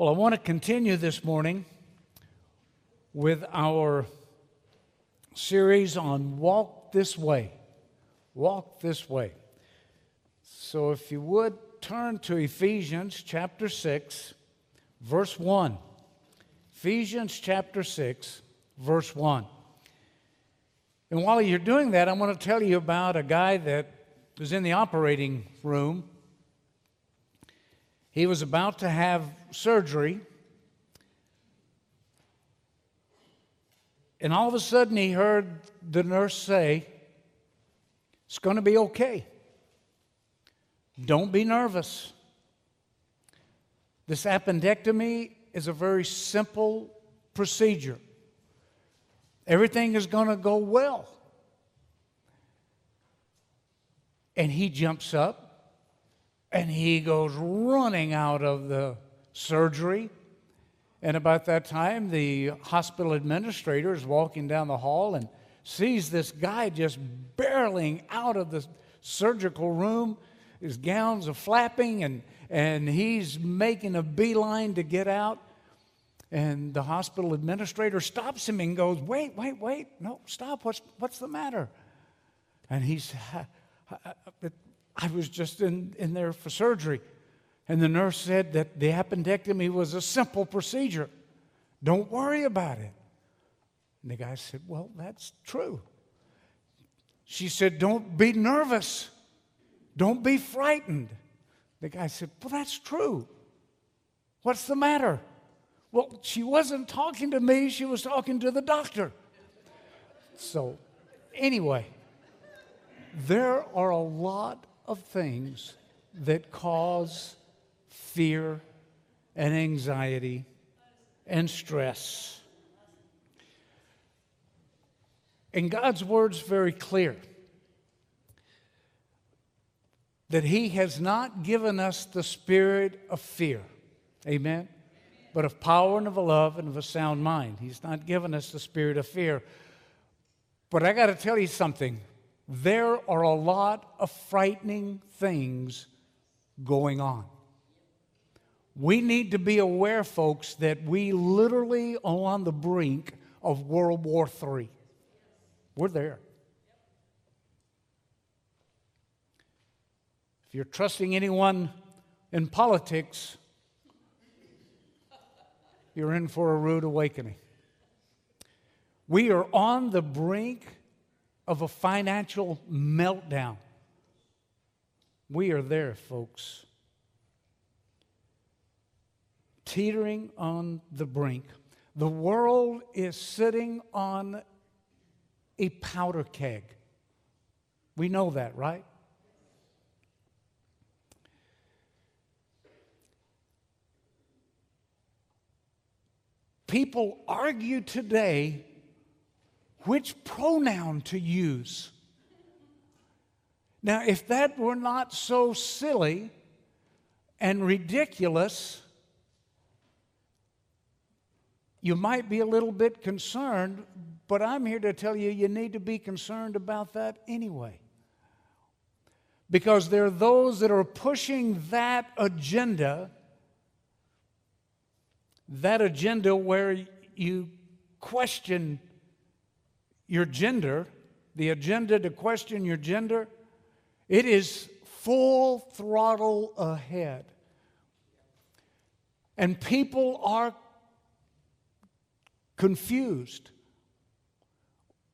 Well, I want to continue this morning with our series on Walk This Way. Walk This Way. So, if you would turn to Ephesians chapter 6, verse 1. Ephesians chapter 6, verse 1. And while you're doing that, I want to tell you about a guy that was in the operating room. He was about to have surgery. And all of a sudden, he heard the nurse say, It's going to be okay. Don't be nervous. This appendectomy is a very simple procedure. Everything is going to go well. And he jumps up and he goes running out of the surgery. And about that time, the hospital administrator is walking down the hall and sees this guy just barreling out of the surgical room. His gowns are flapping, and, and he's making a beeline to get out. And the hospital administrator stops him and goes, Wait, wait, wait. No, stop. What's, what's the matter? And he's, I, was just in, in there for surgery. And the nurse said that the appendectomy was a simple procedure. Don't worry about it. And the guy said, Well, that's true. She said, Don't be nervous. Don't be frightened. The guy said, Well, that's true. What's the matter? Well, she wasn't talking to me, she was talking to the doctor. So, anyway, there are a lot of things that cause fear and anxiety and stress. And God's word's very clear that He has not given us the spirit of fear. Amen but of power and of a love and of a sound mind. He's not given us the spirit of fear. But I got to tell you something. There are a lot of frightening things going on. We need to be aware, folks, that we literally are on the brink of World War III. We're there. If you're trusting anyone in politics, you're in for a rude awakening. We are on the brink of a financial meltdown. We are there, folks. Teetering on the brink. The world is sitting on a powder keg. We know that, right? People argue today which pronoun to use. Now, if that were not so silly and ridiculous, you might be a little bit concerned, but I'm here to tell you you need to be concerned about that anyway. Because there are those that are pushing that agenda that agenda where you question your gender, the agenda to question your gender, it is full throttle ahead. And people are confused.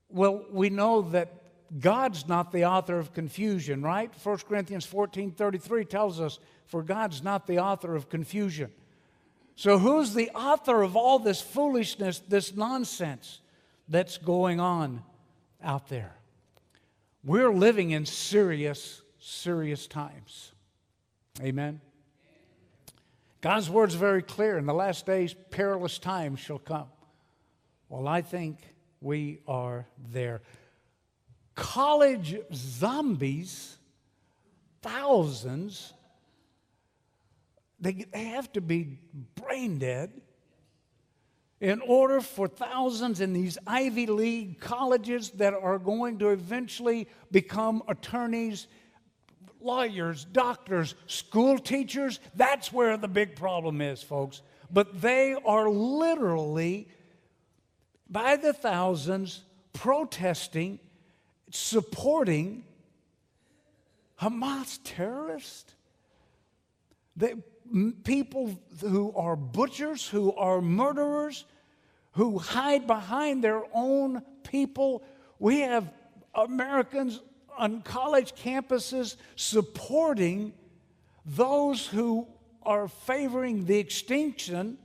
Well, we know that God's not the author of confusion, right? 1 Corinthians 14 33 tells us, For God's not the author of confusion. So, who's the author of all this foolishness, this nonsense that's going on out there? We're living in serious, serious times. Amen. God's word's very clear. In the last days, perilous times shall come. Well, I think we are there. College zombies, thousands, they, they have to be brain dead in order for thousands in these Ivy League colleges that are going to eventually become attorneys, lawyers, doctors, school teachers. That's where the big problem is, folks. but they are literally by the thousands protesting, supporting Hamas terrorists. They, people who are butchers, who are murderers, who hide behind their own people. We have Americans on college campuses supporting those who are favoring the extinction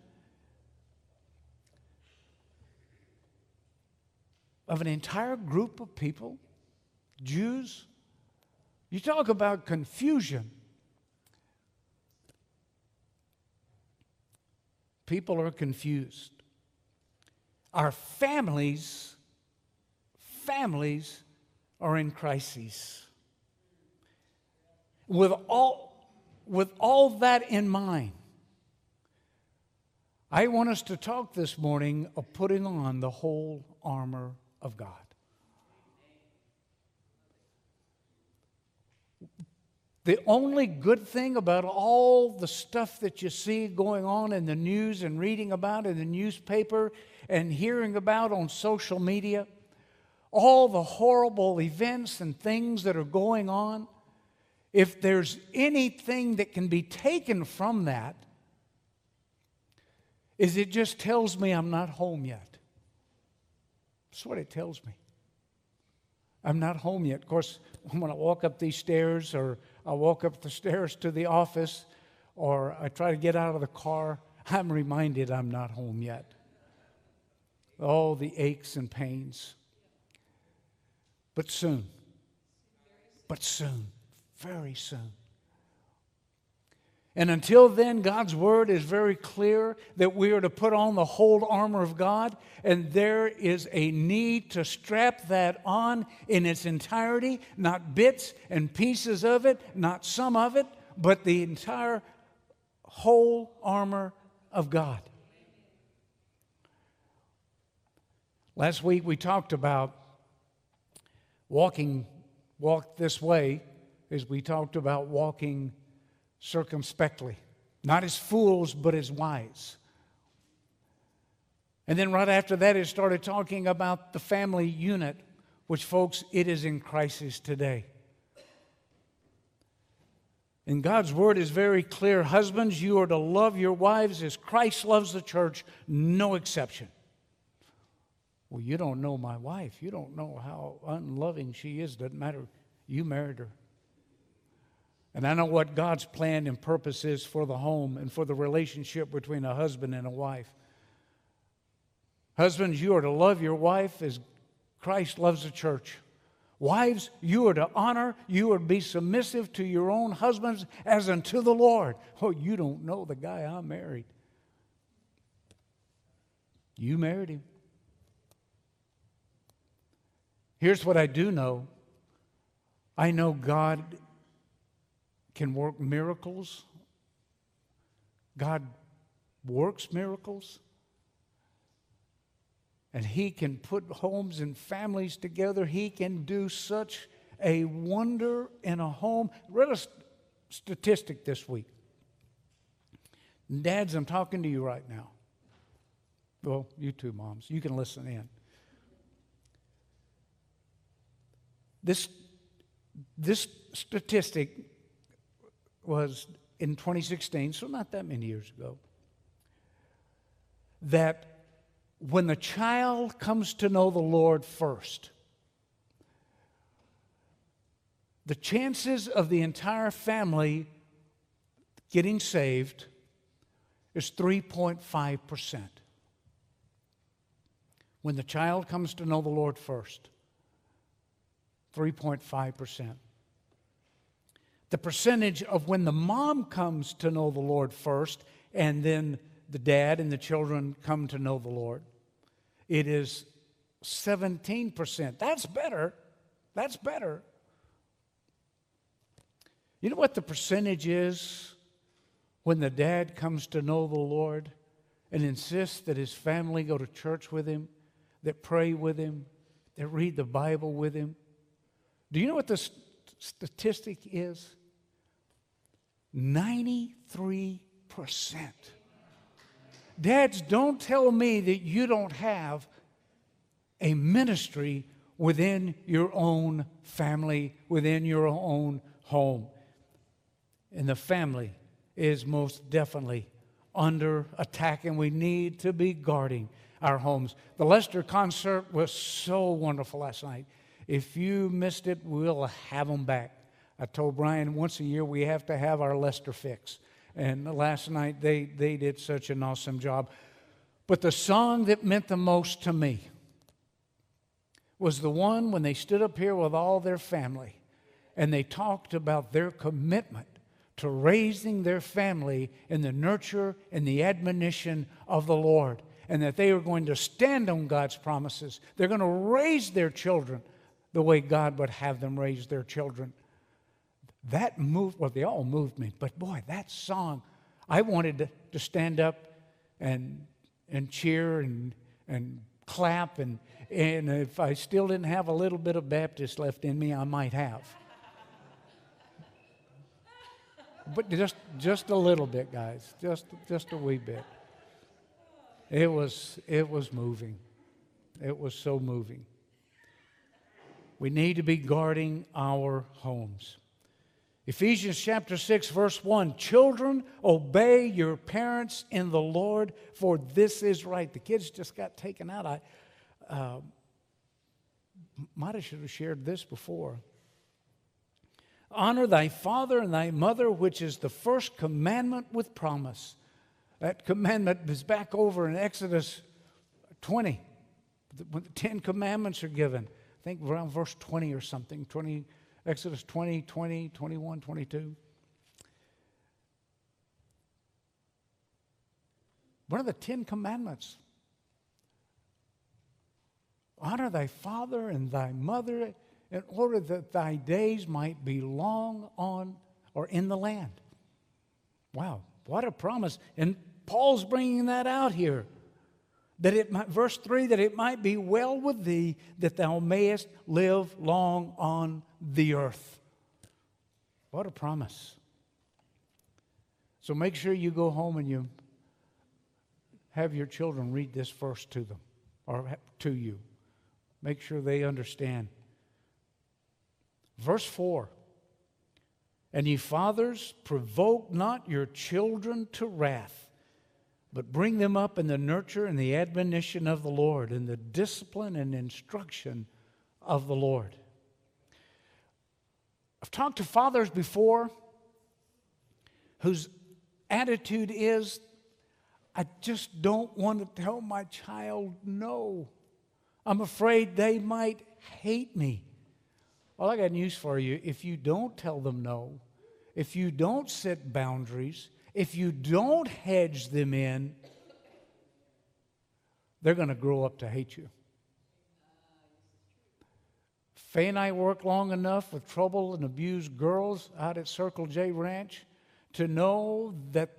of an entire group of people, Jews. You talk about confusion. People are confused. Our families, families are in crises. With all, with all that in mind, I want us to talk this morning of putting on the whole armor of God. The only good thing about all the stuff that you see going on in the news and reading about in the newspaper and hearing about on social media, all the horrible events and things that are going on, if there's anything that can be taken from that, is it just tells me I'm not home yet. That's what it tells me. I'm not home yet. Of course, when I walk up these stairs, or I walk up the stairs to the office, or I try to get out of the car, I'm reminded I'm not home yet. All the aches and pains. But soon, but soon, very soon, and until then, God's word is very clear that we are to put on the whole armor of God, and there is a need to strap that on in its entirety, not bits and pieces of it, not some of it, but the entire whole armor of God. Last week we talked about walking, walk this way, as we talked about walking circumspectly, not as fools, but as wise. And then right after that, it started talking about the family unit, which, folks, it is in crisis today. And God's word is very clear. Husbands, you are to love your wives as Christ loves the church, no exception. Well, you don't know my wife. You don't know how unloving she is. Doesn't matter. You married her. And I know what God's plan and purpose is for the home and for the relationship between a husband and a wife. Husbands, you are to love your wife as Christ loves the church. Wives, you are to honor, you are to be submissive to your own husbands as unto the Lord. Oh, you don't know the guy I married. You married him. Here's what I do know I know God can work miracles. God works miracles. And He can put homes and families together. He can do such a wonder in a home. Read a statistic this week. Dads, I'm talking to you right now. Well, you too, moms. You can listen in. This, this statistic was in 2016, so not that many years ago, that when the child comes to know the Lord first, the chances of the entire family getting saved is 3.5%. When the child comes to know the Lord first, 3.5% the percentage of when the mom comes to know the Lord first and then the dad and the children come to know the Lord, it is 17%. That's better. That's better. You know what the percentage is when the dad comes to know the Lord and insists that his family go to church with him, that pray with him, that read the Bible with him? Do you know what the st- statistic is? 93%. Dads, don't tell me that you don't have a ministry within your own family, within your own home. And the family is most definitely under attack, and we need to be guarding our homes. The Lester concert was so wonderful last night. If you missed it, we'll have them back. I told Brian once a year we have to have our Lester fix. And last night they, they did such an awesome job. But the song that meant the most to me was the one when they stood up here with all their family and they talked about their commitment to raising their family in the nurture and the admonition of the Lord, and that they are going to stand on God's promises. They're going to raise their children the way God would have them raise their children. That moved, well, they all moved me, but boy, that song, I wanted to, to stand up and, and cheer and, and clap. And, and if I still didn't have a little bit of Baptist left in me, I might have. but just, just a little bit, guys, just, just a wee bit. It was, it was moving. It was so moving. We need to be guarding our homes. Ephesians chapter 6, verse 1 Children, obey your parents in the Lord, for this is right. The kids just got taken out. I uh, might have should have shared this before. Honor thy father and thy mother, which is the first commandment with promise. That commandment is back over in Exodus 20, when the Ten Commandments are given. I think around verse 20 or something, 20, Exodus 20, 20, 21, 22. One of the Ten Commandments honor thy father and thy mother in order that thy days might be long on or in the land. Wow, what a promise. And Paul's bringing that out here. That it might, verse 3, that it might be well with thee, that thou mayest live long on the earth. What a promise. So make sure you go home and you have your children read this verse to them or to you. Make sure they understand. Verse 4 And ye fathers, provoke not your children to wrath, but bring them up in the nurture and the admonition of the Lord, in the discipline and instruction of the Lord. I've talked to fathers before whose attitude is, I just don't want to tell my child no. I'm afraid they might hate me. Well, I got news for you. If you don't tell them no, if you don't set boundaries, if you don't hedge them in, they're going to grow up to hate you. Faye and I worked long enough with troubled and abused girls out at Circle J Ranch to know that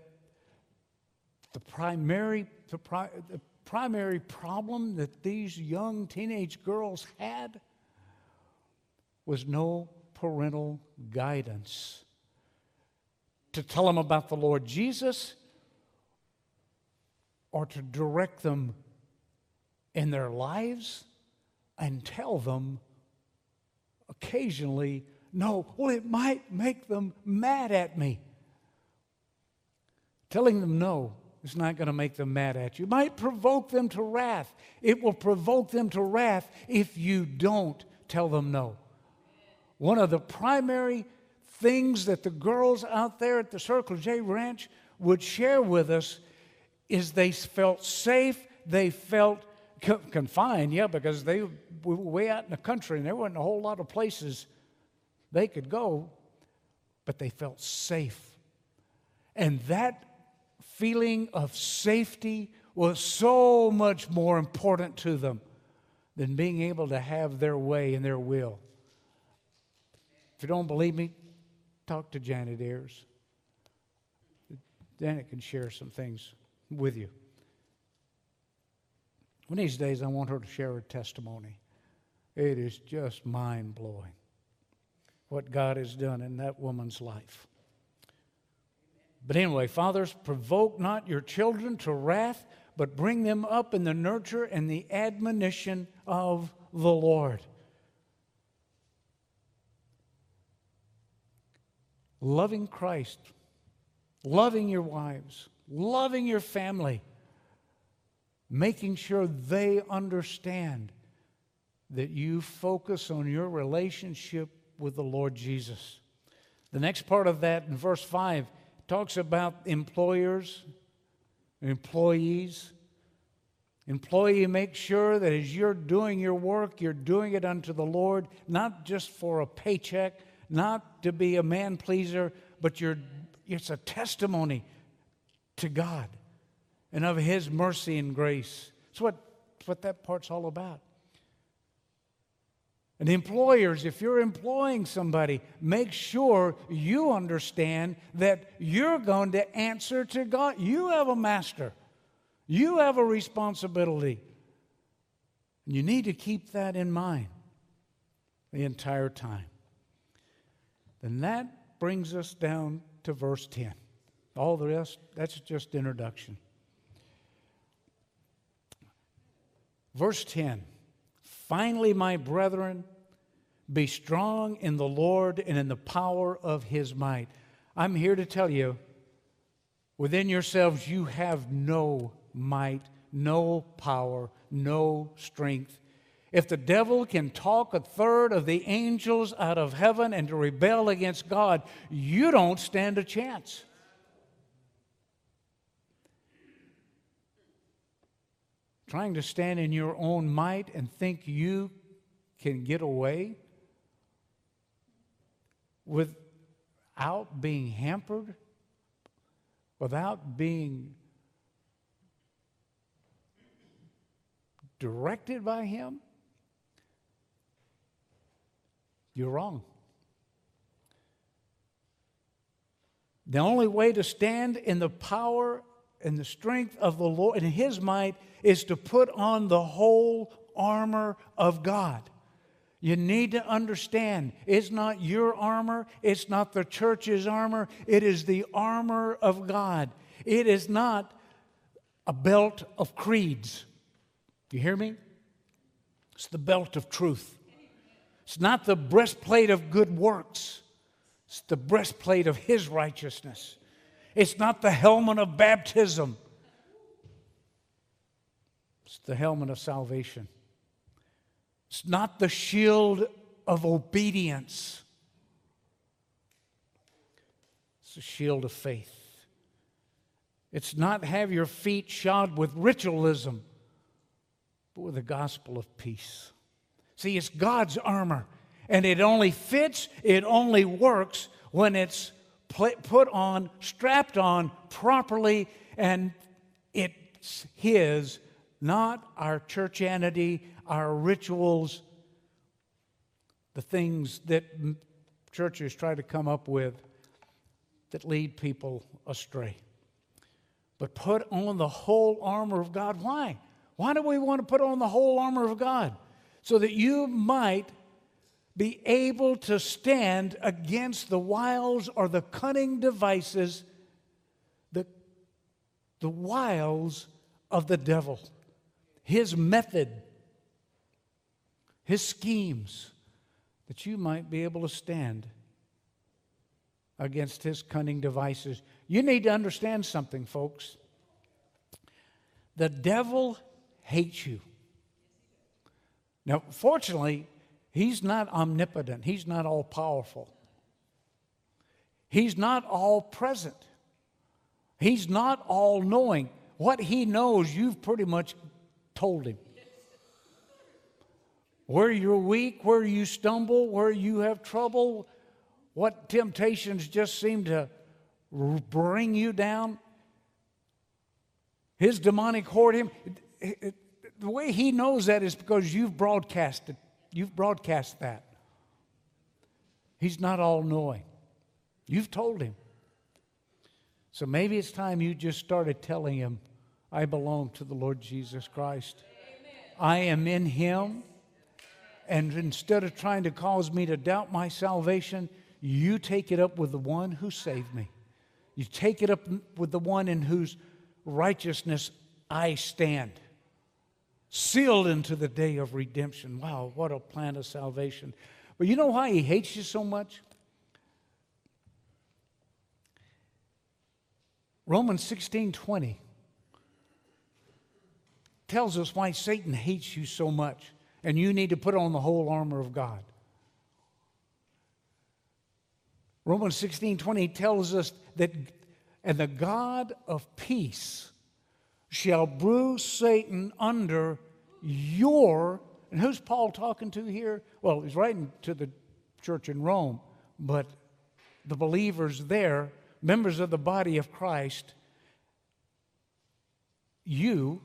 the primary, the, pri- the primary problem that these young teenage girls had was no parental guidance to tell them about the Lord Jesus or to direct them in their lives and tell them occasionally, no, well, it might make them mad at me. Telling them no is not going to make them mad at you. It might provoke them to wrath. It will provoke them to wrath if you don't tell them no. One of the primary things that the girls out there at the Circle J Ranch would share with us is they felt safe, they felt confined, yeah, because they were way out in the country and there wasn't a whole lot of places they could go, but they felt safe. And that feeling of safety was so much more important to them than being able to have their way and their will. If you don't believe me, talk to Janet Ayers. Janet can share some things with you. One of these days, I want her to share her testimony. It is just mind blowing what God has done in that woman's life. But anyway, fathers, provoke not your children to wrath, but bring them up in the nurture and the admonition of the Lord. Loving Christ, loving your wives, loving your family, making sure they understand that you focus on your relationship with the Lord Jesus. The next part of that in verse 5 talks about employers, employees. Employee, make sure that as you're doing your work, you're doing it unto the Lord, not just for a paycheck, not to be a man pleaser, but you're, it's a testimony to God and of His mercy and grace. That's what, what that part's all about. And employers, if you're employing somebody, make sure you understand that you're going to answer to God. You have a master, you have a responsibility. And you need to keep that in mind the entire time. Then that brings us down to verse 10. All the rest, that's just introduction. Verse 10 Finally, my brethren, be strong in the Lord and in the power of his might. I'm here to tell you within yourselves, you have no might, no power, no strength. If the devil can talk a third of the angels out of heaven and to rebel against God, you don't stand a chance. trying to stand in your own might and think you can get away without being hampered, without being directed by Him, you're wrong. The only way to stand in the power and the strength of the Lord and His might is to put on the whole armor of God. You need to understand it's not your armor, it's not the church's armor, it is the armor of God. It is not a belt of creeds. You hear me? It's the belt of truth. It's not the breastplate of good works, it's the breastplate of His righteousness. It's not the helmet of baptism, it's the helmet of salvation. It's not the shield of obedience, it's the shield of faith. It's not have your feet shod with ritualism, but with the gospel of peace. See, it's God's armor, and it only fits, it only works when it's put on, strapped on properly, and it's His, not our churchianity, our rituals, the things that churches try to come up with that lead people astray. But put on the whole armor of God. Why? Why do we want to put on the whole armor of God? So that you might be able to stand against the wiles or the cunning devices, the, the wiles of the devil, his method, his schemes, that you might be able to stand against his cunning devices. You need to understand something, folks. The devil hates you. Now, fortunately, He's not omnipotent, He's not all powerful, He's not all present, He's not all knowing. What He knows, you've pretty much told Him. Where you're weak, where you stumble, where you have trouble, what temptations just seem to bring you down. His demonic horde, him, the way he knows that is because you've broadcasted You've broadcast that. He's not all knowing. You've told him. So maybe it's time you just started telling him, I belong to the Lord Jesus Christ. Amen. I am in him. And instead of trying to cause me to doubt my salvation, you take it up with the one who saved me. You take it up with the one in whose righteousness I stand. Sealed into the day of redemption. Wow, what a plan of salvation. But you know why he hates you so much? Romans 16 20 tells us why Satan hates you so much, and you need to put on the whole armor of God. Romans 16 20 tells us that, and the God of peace shall bruise Satan under your. And who's Paul talking to here? Well, he's writing to the church in Rome, but the believers there, members of the body of Christ, you,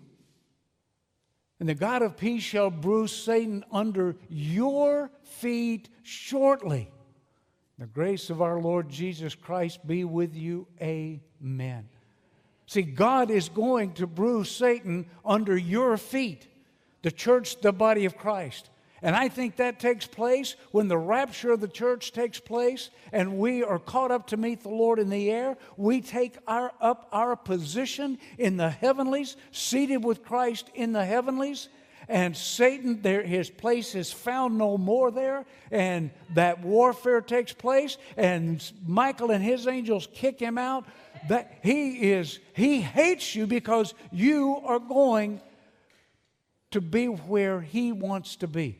and the God of peace shall bruise Satan under your feet shortly. The grace of our Lord Jesus Christ be with you. Amen. See, God is going to bruise Satan under your feet, the church, the body of Christ. And I think that takes place when the rapture of the church takes place and we are caught up to meet the Lord in the air. We take our, up our position in the heavenlies, seated with Christ in the heavenlies and Satan, there, his place is found no more there, and that warfare takes place, and Michael and his angels kick him out. That he is, he hates you because you are going to be where he wants to be.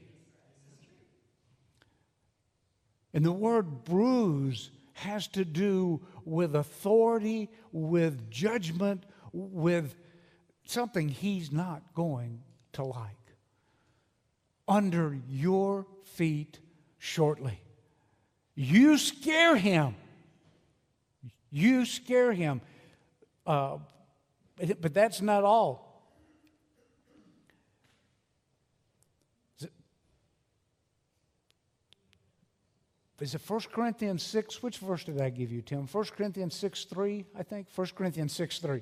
And the word bruise has to do with authority, with judgment, with something he's not going to like under your feet shortly. You scare him. You scare him. Uh, but that's not all. Is it 1 Corinthians 6? Which verse did I give you, Tim? 1 Corinthians 6 3, I think. 1 Corinthians 6 3.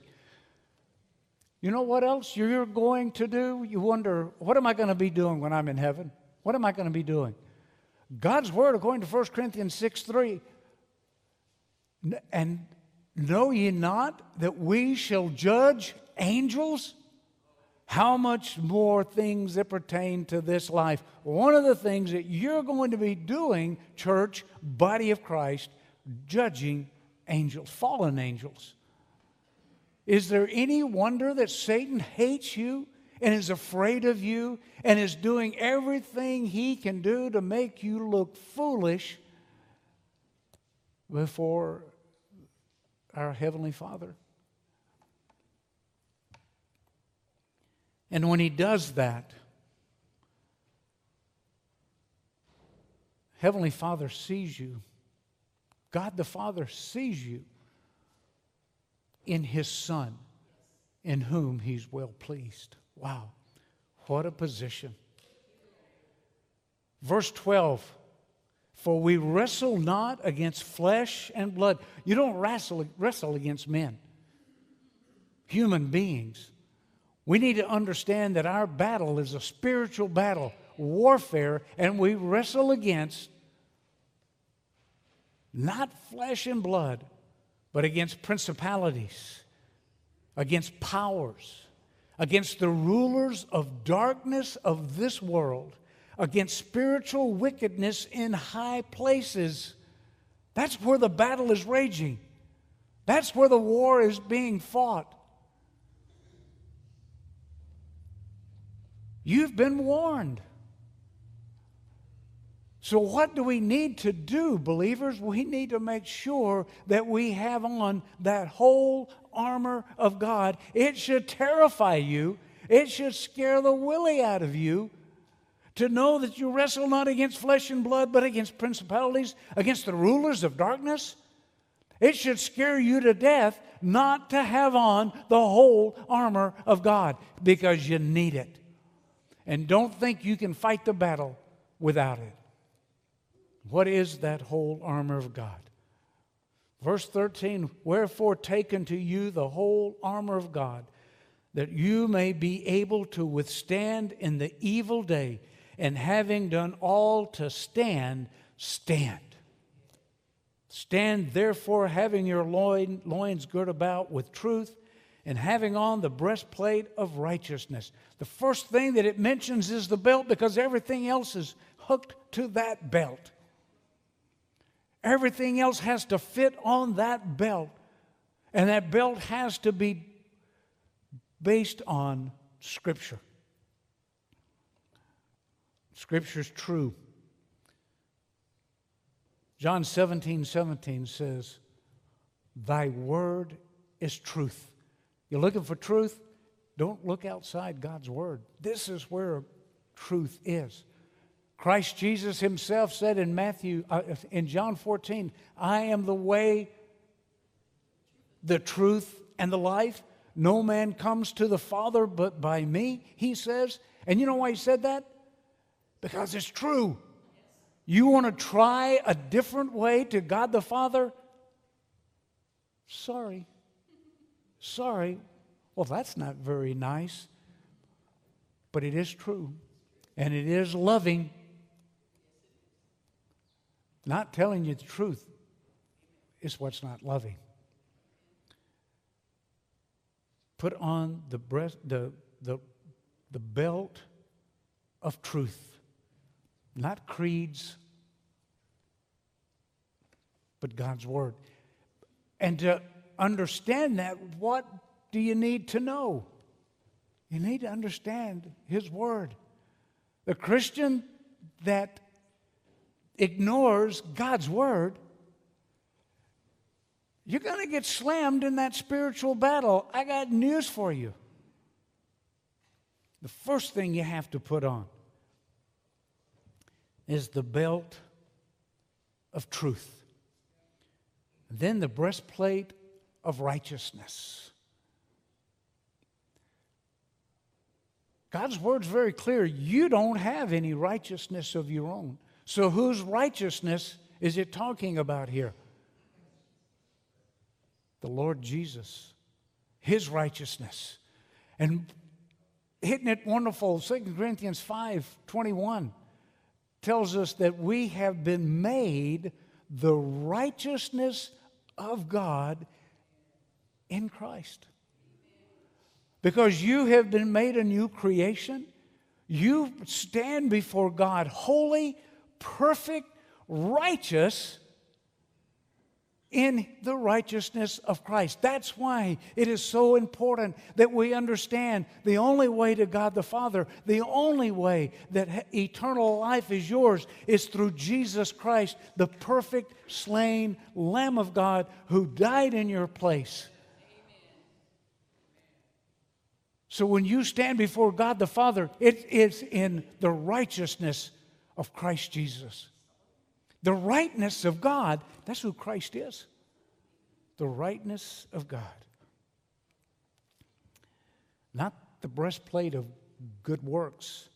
You know what else you're going to do? You wonder, what am I going to be doing when I'm in heaven? What am I going to be doing? God's word, according to 1 Corinthians 6 3, and know ye not that we shall judge angels? How much more things that pertain to this life? One of the things that you're going to be doing, church, body of Christ, judging angels, fallen angels. Is there any wonder that Satan hates you and is afraid of you and is doing everything he can do to make you look foolish before our Heavenly Father? And when he does that, Heavenly Father sees you. God the Father sees you in his Son, in whom he's well pleased. Wow, what a position. Verse 12 For we wrestle not against flesh and blood. You don't wrestle, wrestle against men, human beings. We need to understand that our battle is a spiritual battle, warfare, and we wrestle against not flesh and blood, but against principalities, against powers, against the rulers of darkness of this world, against spiritual wickedness in high places. That's where the battle is raging. That's where the war is being fought. You've been warned. So, what do we need to do, believers? We need to make sure that we have on that whole armor of God. It should terrify you, it should scare the willy out of you to know that you wrestle not against flesh and blood, but against principalities, against the rulers of darkness. It should scare you to death not to have on the whole armor of God because you need it. And don't think you can fight the battle without it. What is that whole armor of God? Verse 13 Wherefore, take unto you the whole armor of God, that you may be able to withstand in the evil day, and having done all to stand, stand. Stand therefore, having your loin, loins girt about with truth, and having on the breastplate of righteousness. The first thing that it mentions is the belt because everything else is hooked to that belt. Everything else has to fit on that belt. And that belt has to be based on Scripture. Scripture's true. John 17, 17 says, Thy word is truth. You're looking for truth? Don't look outside God's word. This is where truth is. Christ Jesus himself said in Matthew, uh, in John 14, I am the way, the truth, and the life. No man comes to the Father but by me, he says. And you know why he said that? Because it's true. You want to try a different way to God the Father? Sorry. Sorry. Well, that's not very nice. But it is true. And it is loving. Not telling you the truth is what's not loving. Put on the, breast, the, the, the belt of truth not creeds, but God's Word. And to understand that, what do you need to know? You need to understand His Word. The Christian that ignores God's Word, you're going to get slammed in that spiritual battle. I got news for you. The first thing you have to put on is the belt of truth. Then the breastplate of righteousness. God's word's very clear. You don't have any righteousness of your own. So, whose righteousness is it talking about here? The Lord Jesus, His righteousness. And isn't it wonderful? 2 Corinthians 5 21 tells us that we have been made the righteousness of God in Christ. Because you have been made a new creation, you stand before God holy, perfect, righteous in the righteousness of Christ. That's why it is so important that we understand the only way to God the Father, the only way that eternal life is yours is through Jesus Christ, the perfect slain Lamb of God who died in your place. So when you stand before God the Father, it is in the righteousness of Christ Jesus. The rightness of God, that's who Christ is. The rightness of God. Not the breastplate of good works,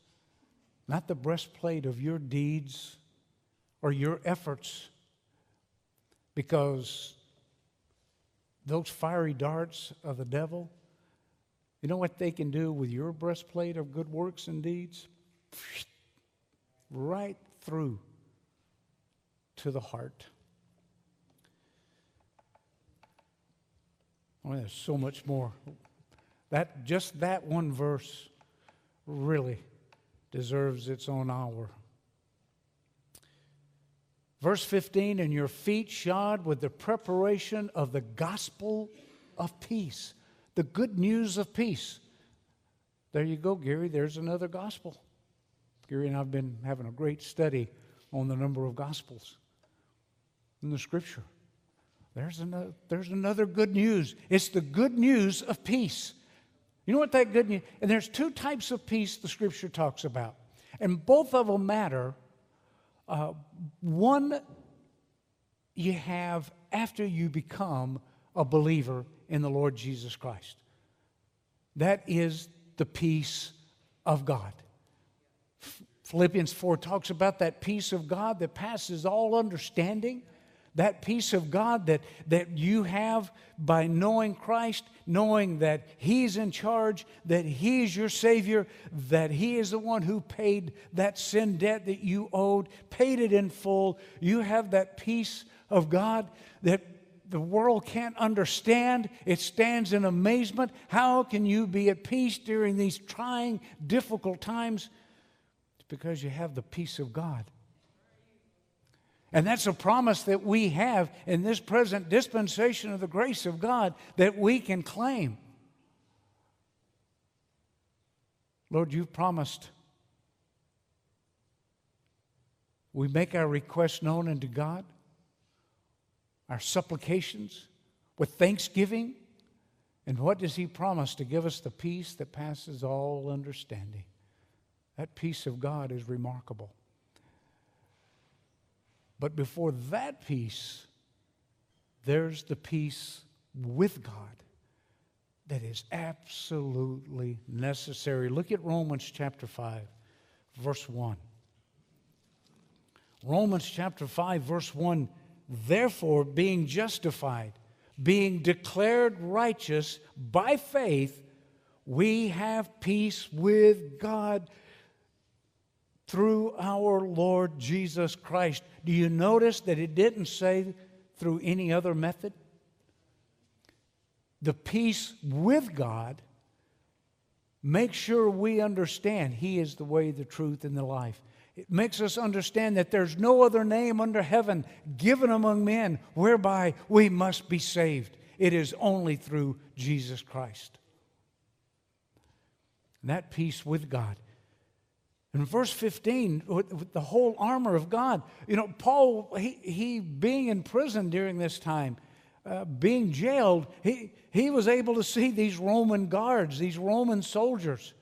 not the breastplate of your deeds or your efforts, because those fiery darts of the devil, you know what they can do with your breastplate of good works and deeds? Right through to the heart. Oh, there's so much more. That just that one verse really deserves its own hour. Verse 15, and your feet shod with the preparation of the gospel of peace, the good news of peace. There you go, Gary. There's another gospel. Gary and I have been having a great study on the number of gospels in the scripture. There's another, there's another good news. It's the good news of peace. You know what that good news? And there's two types of peace the scripture talks about, and both of them matter. Uh, one you have after you become a believer in the Lord Jesus Christ. That is the peace of God. Philippians 4 talks about that peace of God that passes all understanding that peace of God that, that you have by knowing Christ, knowing that He's in charge, that He's your Savior, that He is the one who paid that sin debt that you owed, paid it in full. You have that peace of God that the world can't understand. It stands in amazement. How can you be at peace during these trying, difficult times? It's because you have the peace of God. And that's a promise that we have in this present dispensation of the grace of God that we can claim. Lord, you've promised. We make our requests known unto God, our supplications with thanksgiving. And what does He promise? To give us the peace that passes all understanding. That peace of God is remarkable. But before that peace, there's the peace with God that is absolutely necessary. Look at Romans chapter 5, verse 1. Romans chapter 5, verse 1 Therefore, being justified, being declared righteous by faith, we have peace with God through our Lord Jesus Christ. Do you notice that it didn't say through any other method? The peace with God makes sure we understand He is the way, the truth, and the life. It makes us understand that there's no other name under heaven given among men whereby we must be saved. It is only through Jesus Christ. And that peace with God in verse 15, with, the whole armor of God, you know, Paul, he, he being in prison during this time, uh, being jailed, he, he was able to see these Roman guards, these Roman soldiers.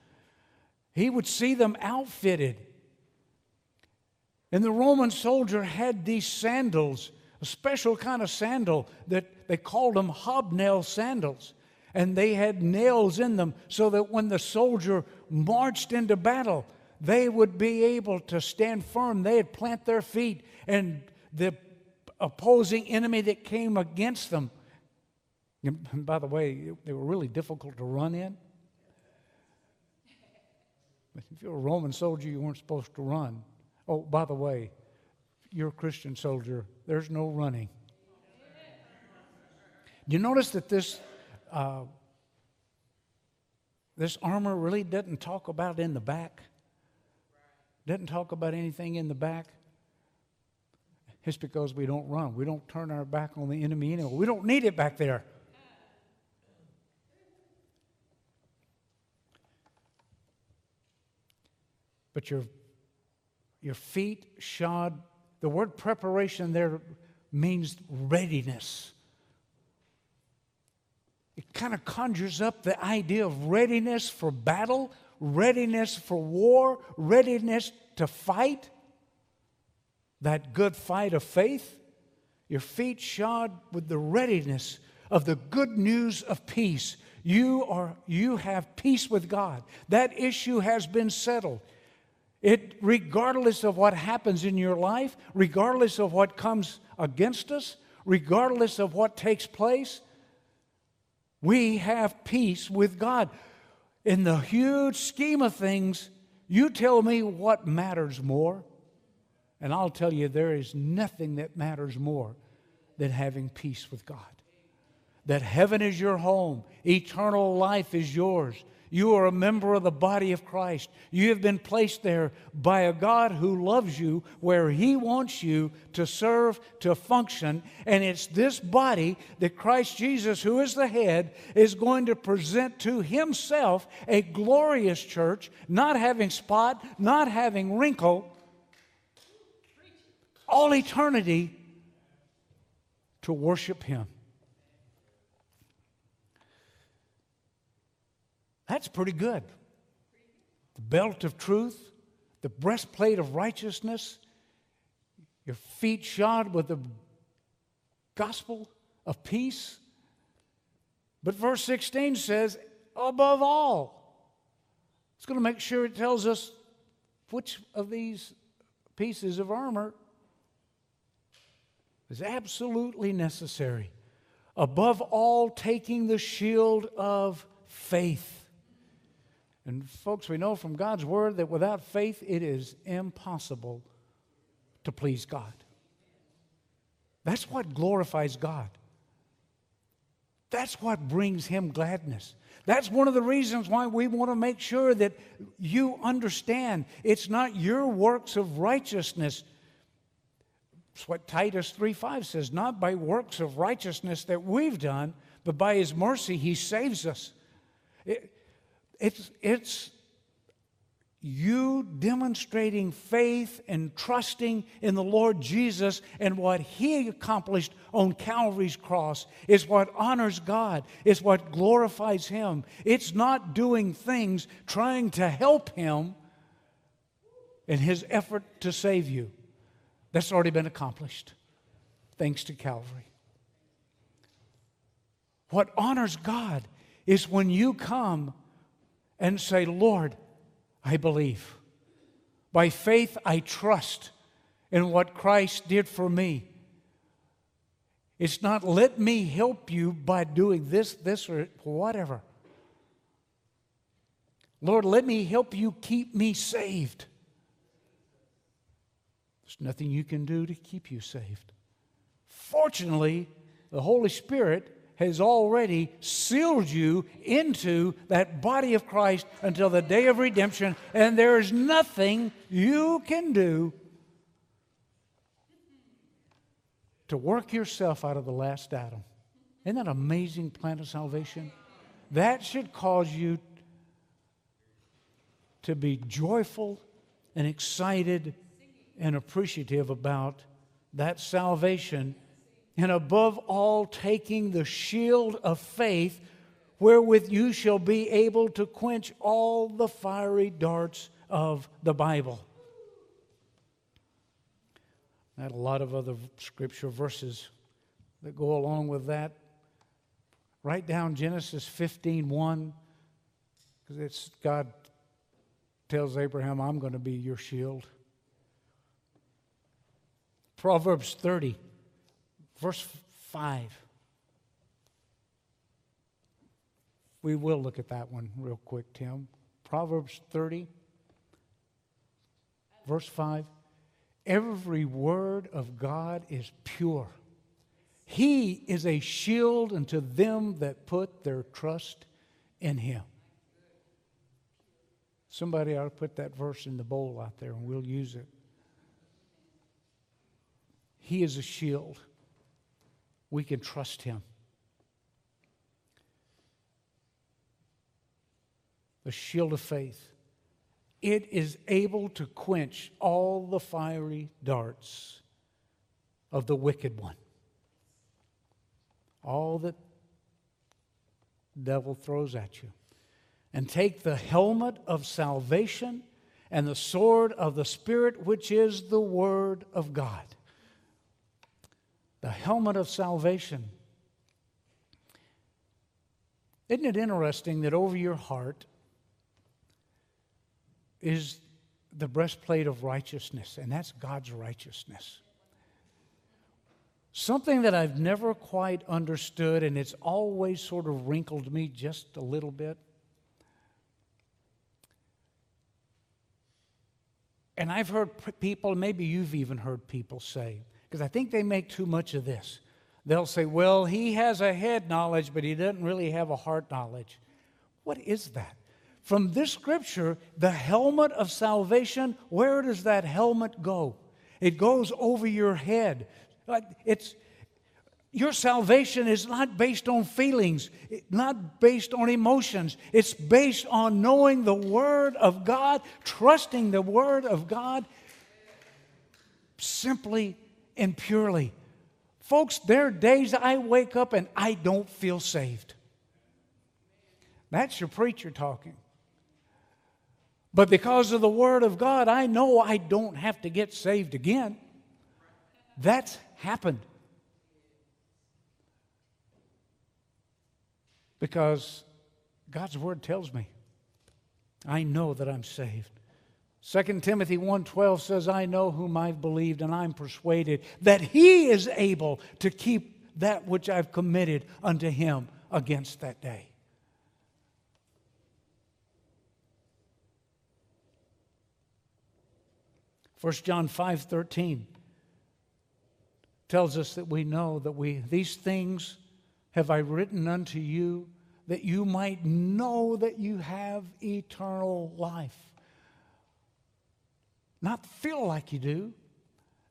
He would see them outfitted. And the Roman soldier had these sandals, a special kind of sandal that they called them hobnail sandals. And they had nails in them so that when the soldier marched into battle, they would be able to stand firm. They'd plant their feet, and the opposing enemy that came against them, and by the way, they were really difficult to run in. If you're a Roman soldier, you weren't supposed to run. Oh, by the way, you're a Christian soldier, there's no running. You notice that this, uh, this armor really doesn't talk about in the back? Doesn't talk about anything in the back, it's because we don't run. We don't turn our back on the enemy anymore. We don't need it back there. But your, your feet shod, the word preparation there means readiness. It kind of conjures up the idea of readiness for battle, readiness for war, readiness to fight, that good fight of faith, your feet shod with the readiness of the good news of peace. You are you have peace with God. That issue has been settled. It regardless of what happens in your life, regardless of what comes against us, regardless of what takes place, we have peace with God in the huge scheme of things, you tell me what matters more. And I'll tell you, there is nothing that matters more than having peace with God. That heaven is your home, eternal life is yours. You are a member of the body of Christ. You have been placed there by a God who loves you where He wants you to serve, to function. And it's this body that Christ Jesus, who is the head, is going to present to Himself a glorious church, not having spot, not having wrinkle, all eternity to worship Him. That's pretty good. The belt of truth, the breastplate of righteousness, your feet shod with the gospel of peace. But verse 16 says, above all, it's going to make sure it tells us which of these pieces of armor is absolutely necessary. Above all, taking the shield of faith and folks, we know from God's word that without faith, it is impossible to please God. That's what glorifies God. That's what brings Him gladness. That's one of the reasons why we want to make sure that you understand it's not your works of righteousness. It's what Titus 3:5 says, not by works of righteousness that we've done, but by his mercy he saves us. It, it's, it's you demonstrating faith and trusting in the Lord Jesus and what He accomplished on Calvary's cross is what honors God, is what glorifies Him. It's not doing things trying to help Him in His effort to save you. That's already been accomplished thanks to Calvary. What honors God is when you come and say, Lord, I believe. By faith, I trust in what Christ did for me. It's not let me help you by doing this, this, or whatever. Lord, let me help you keep me saved. There's nothing you can do to keep you saved. Fortunately, the Holy Spirit has already sealed you into that body of Christ until the day of redemption, and there is nothing you can do to work yourself out of the last Adam. Isn't that amazing plan of salvation? That should cause you to be joyful and excited and appreciative about that salvation and above all, taking the shield of faith, wherewith you shall be able to quench all the fiery darts of the Bible. I had a lot of other scripture verses that go along with that. Write down Genesis 15 1, because it's God tells Abraham, I'm going to be your shield. Proverbs 30 Verse 5. We will look at that one real quick, Tim. Proverbs 30, verse 5. Every word of God is pure. He is a shield unto them that put their trust in Him. Somebody ought to put that verse in the bowl out there and we'll use it. He is a shield we can trust Him. The shield of faith. It is able to quench all the fiery darts of the wicked one. All that devil throws at you. And take the helmet of salvation and the sword of the Spirit, which is the Word of God the helmet of salvation. Isn't it interesting that over your heart is the breastplate of righteousness, and that's God's righteousness? Something that I've never quite understood, and it's always sort of wrinkled me just a little bit. And I've heard people, maybe you've even heard people say, because I think they make too much of this. They'll say, well, he has a head knowledge, but he doesn't really have a heart knowledge. What is that? From this scripture, the helmet of salvation, where does that helmet go? It goes over your head. It's, your salvation is not based on feelings, not based on emotions. It's based on knowing the Word of God, trusting the Word of God, simply and purely. Folks, there are days I wake up and I don't feel saved. That's your preacher talking. But because of the Word of God, I know I don't have to get saved again. That's happened. Because God's Word tells me I know that I'm saved. 2 Timothy 1:12 says, "I know whom I've believed and I'm persuaded that he is able to keep that which I've committed unto him against that day." First John 5:13 tells us that we know that we these things have I written unto you that you might know that you have eternal life. Not feel like you do,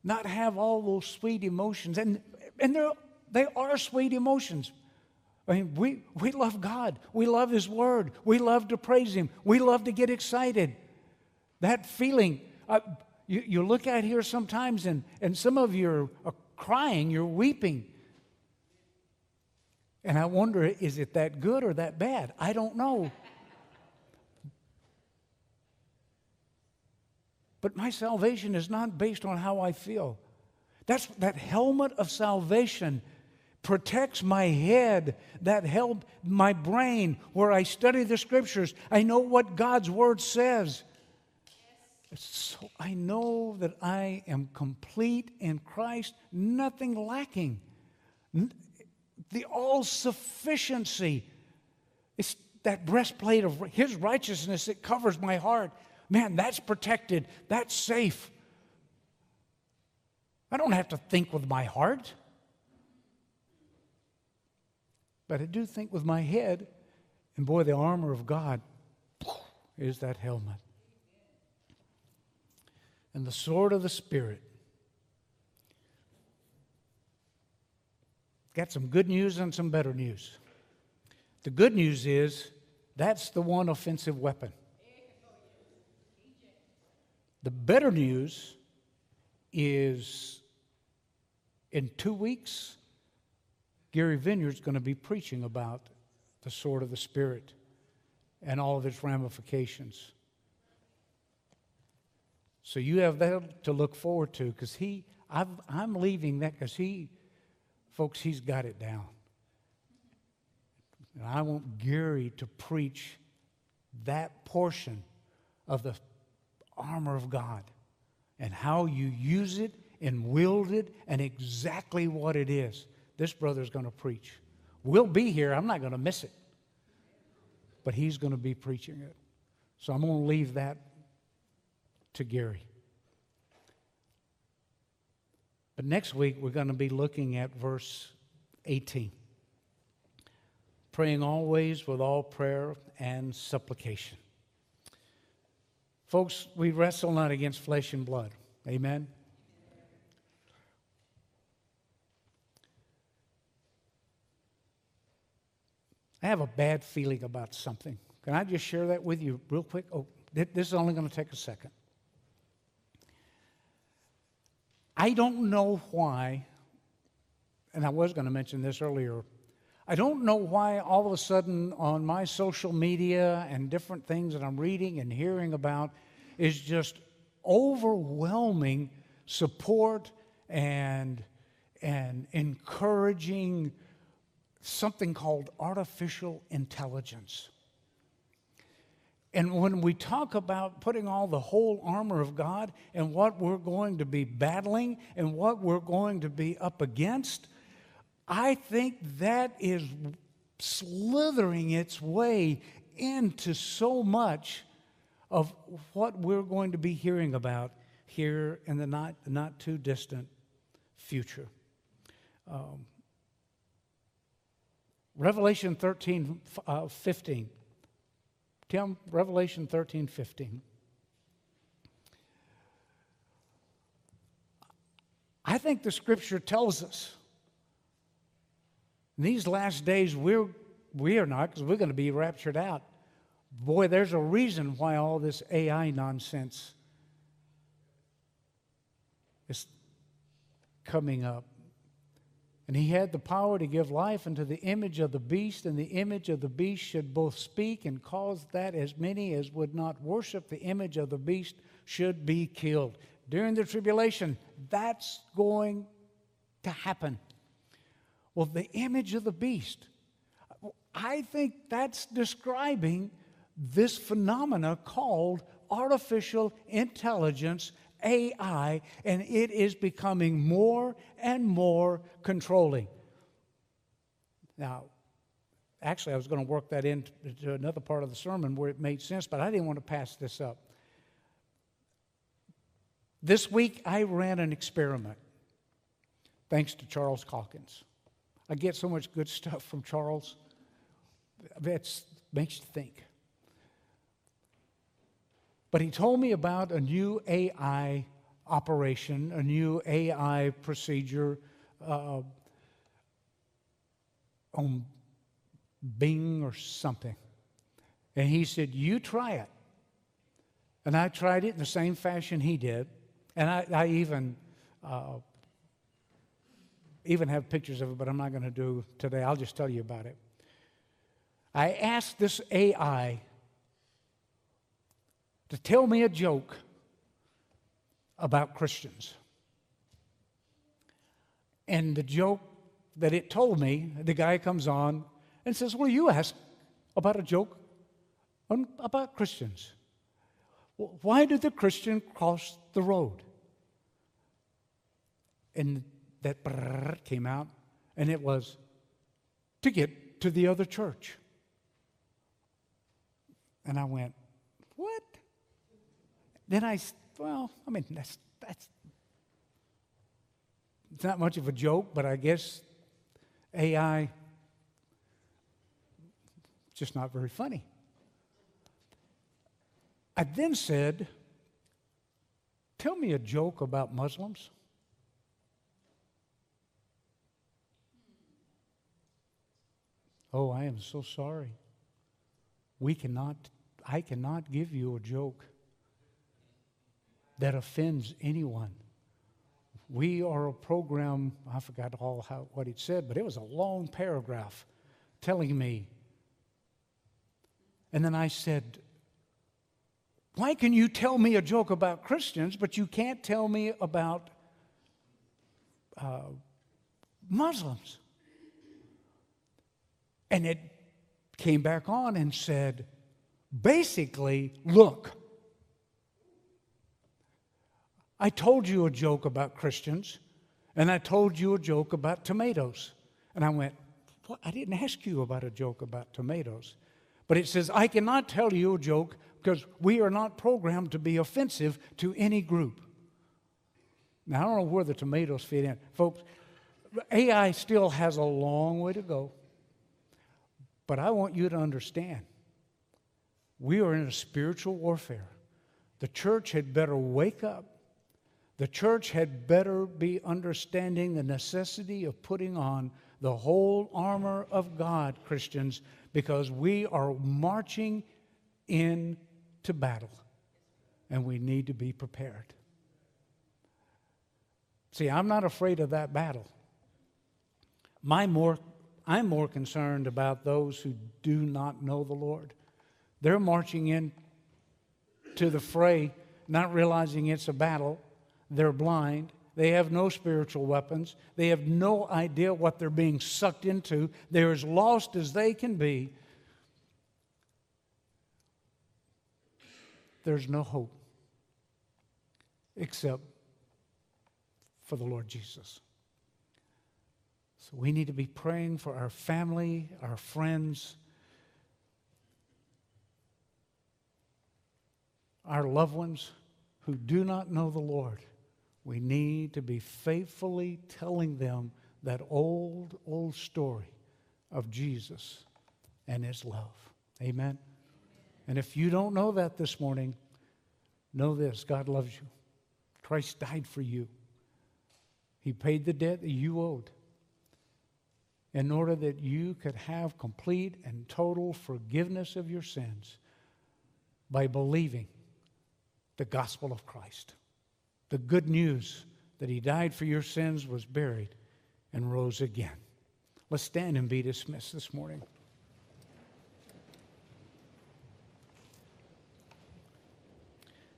not have all those sweet emotions. And, and they're, they are sweet emotions. I mean, we, we love God. We love His Word. We love to praise Him. We love to get excited. That feeling, uh, you, you look at here sometimes, and, and some of you are, are crying, you're weeping. And I wonder, is it that good or that bad? I don't know. But my salvation is not based on how I feel. That's that helmet of salvation protects my head, that help my brain where I study the scriptures. I know what God's word says. So I know that I am complete in Christ, nothing lacking. The all sufficiency. It's that breastplate of His righteousness that covers my heart. Man, that's protected, that's safe. I don't have to think with my heart, but I do think with my head. And boy, the armor of God is that helmet. And the sword of the Spirit. Got some good news and some better news. The good news is that's the one offensive weapon. The better news is in two weeks, Gary Vineyard's going to be preaching about the sword of the Spirit and all of its ramifications. So you have that to look forward to because he, i am leaving that because he, folks, he's got it down. And I want Gary to preach that portion of the armor of God and how you use it and wield it and exactly what it is. This brother's going to preach. We'll be here. I'm not going to miss it. But he's going to be preaching it. So I'm going to leave that to Gary. But next week, we're going to be looking at verse 18 praying always with all prayer and supplication. Folks, we wrestle not against flesh and blood. Amen? I have a bad feeling about something. Can I just share that with you real quick? Oh, this is only going to take a second. I don't know why, and I was going to mention this earlier. I don't know why all of a sudden on my social media and different things that I'm reading and hearing about is just overwhelming support and, and encouraging something called artificial intelligence. And when we talk about putting all the whole armor of God and what we're going to be battling and what we're going to be up against, I think that is slithering its way into so much of what we're going to be hearing about here in the not, not too distant future. Um, Revelation 13, uh, 15. Tim, Revelation 13, 15. I think the scripture tells us in these last days we're, we are not because we're going to be raptured out. Boy, there's a reason why all this AI nonsense is coming up. And he had the power to give life unto the image of the beast, and the image of the beast should both speak and cause that as many as would not worship the image of the beast should be killed. During the tribulation, that's going to happen. Well, the image of the beast, I think that's describing this phenomena called artificial intelligence AI, and it is becoming more and more controlling. Now, actually, I was going to work that into another part of the sermon where it made sense, but I didn't want to pass this up. This week, I ran an experiment. thanks to Charles Calkins. I get so much good stuff from Charles. That makes you think. But he told me about a new AI operation, a new AI procedure uh, on Bing or something. And he said, You try it. And I tried it in the same fashion he did. And I, I even, uh, even have pictures of it, but I'm not going to do today. I'll just tell you about it. I asked this AI to tell me a joke about Christians. And the joke that it told me, the guy comes on and says, Well, you asked about a joke about Christians. Why did the Christian cross the road? And that came out, and it was to get to the other church. And I went, What? Then I, well, I mean, that's, that's, it's not much of a joke, but I guess AI, just not very funny. I then said, Tell me a joke about Muslims. Oh, I am so sorry. We cannot, I cannot give you a joke that offends anyone. We are a program, I forgot all how, what it said, but it was a long paragraph telling me. And then I said, Why can you tell me a joke about Christians, but you can't tell me about uh, Muslims? And it came back on and said, basically, look, I told you a joke about Christians, and I told you a joke about tomatoes. And I went, what? I didn't ask you about a joke about tomatoes. But it says, I cannot tell you a joke because we are not programmed to be offensive to any group. Now, I don't know where the tomatoes fit in. Folks, AI still has a long way to go. But I want you to understand we are in a spiritual warfare. The church had better wake up. The church had better be understanding the necessity of putting on the whole armor of God, Christians, because we are marching into battle and we need to be prepared. See, I'm not afraid of that battle. My more I'm more concerned about those who do not know the Lord. They're marching in to the fray, not realizing it's a battle. They're blind. They have no spiritual weapons. They have no idea what they're being sucked into. They're as lost as they can be. There's no hope except for the Lord Jesus. So we need to be praying for our family, our friends, our loved ones who do not know the Lord. We need to be faithfully telling them that old, old story of Jesus and his love. Amen. And if you don't know that this morning, know this God loves you. Christ died for you, He paid the debt that you owed in order that you could have complete and total forgiveness of your sins by believing the gospel of Christ. The good news that he died for your sins, was buried, and rose again. Let's stand and be dismissed this morning.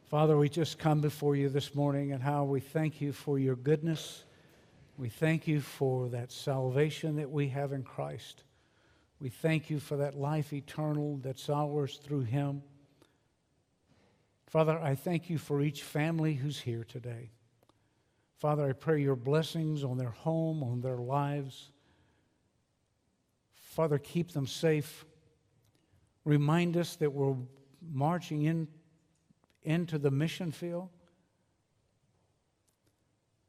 Father, we just come before you this morning and how we thank you for your goodness we thank you for that salvation that we have in Christ. We thank you for that life eternal that's ours through Him. Father, I thank you for each family who's here today. Father, I pray your blessings on their home, on their lives. Father, keep them safe. Remind us that we're marching in, into the mission field.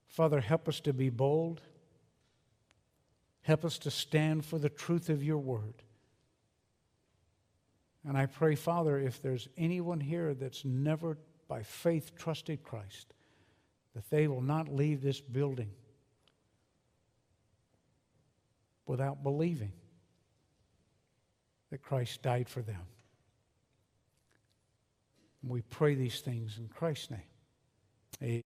Father, help us to be bold. Help us to stand for the truth of your word. And I pray, Father, if there's anyone here that's never by faith trusted Christ, that they will not leave this building without believing that Christ died for them. And We pray these things in Christ's name. Amen.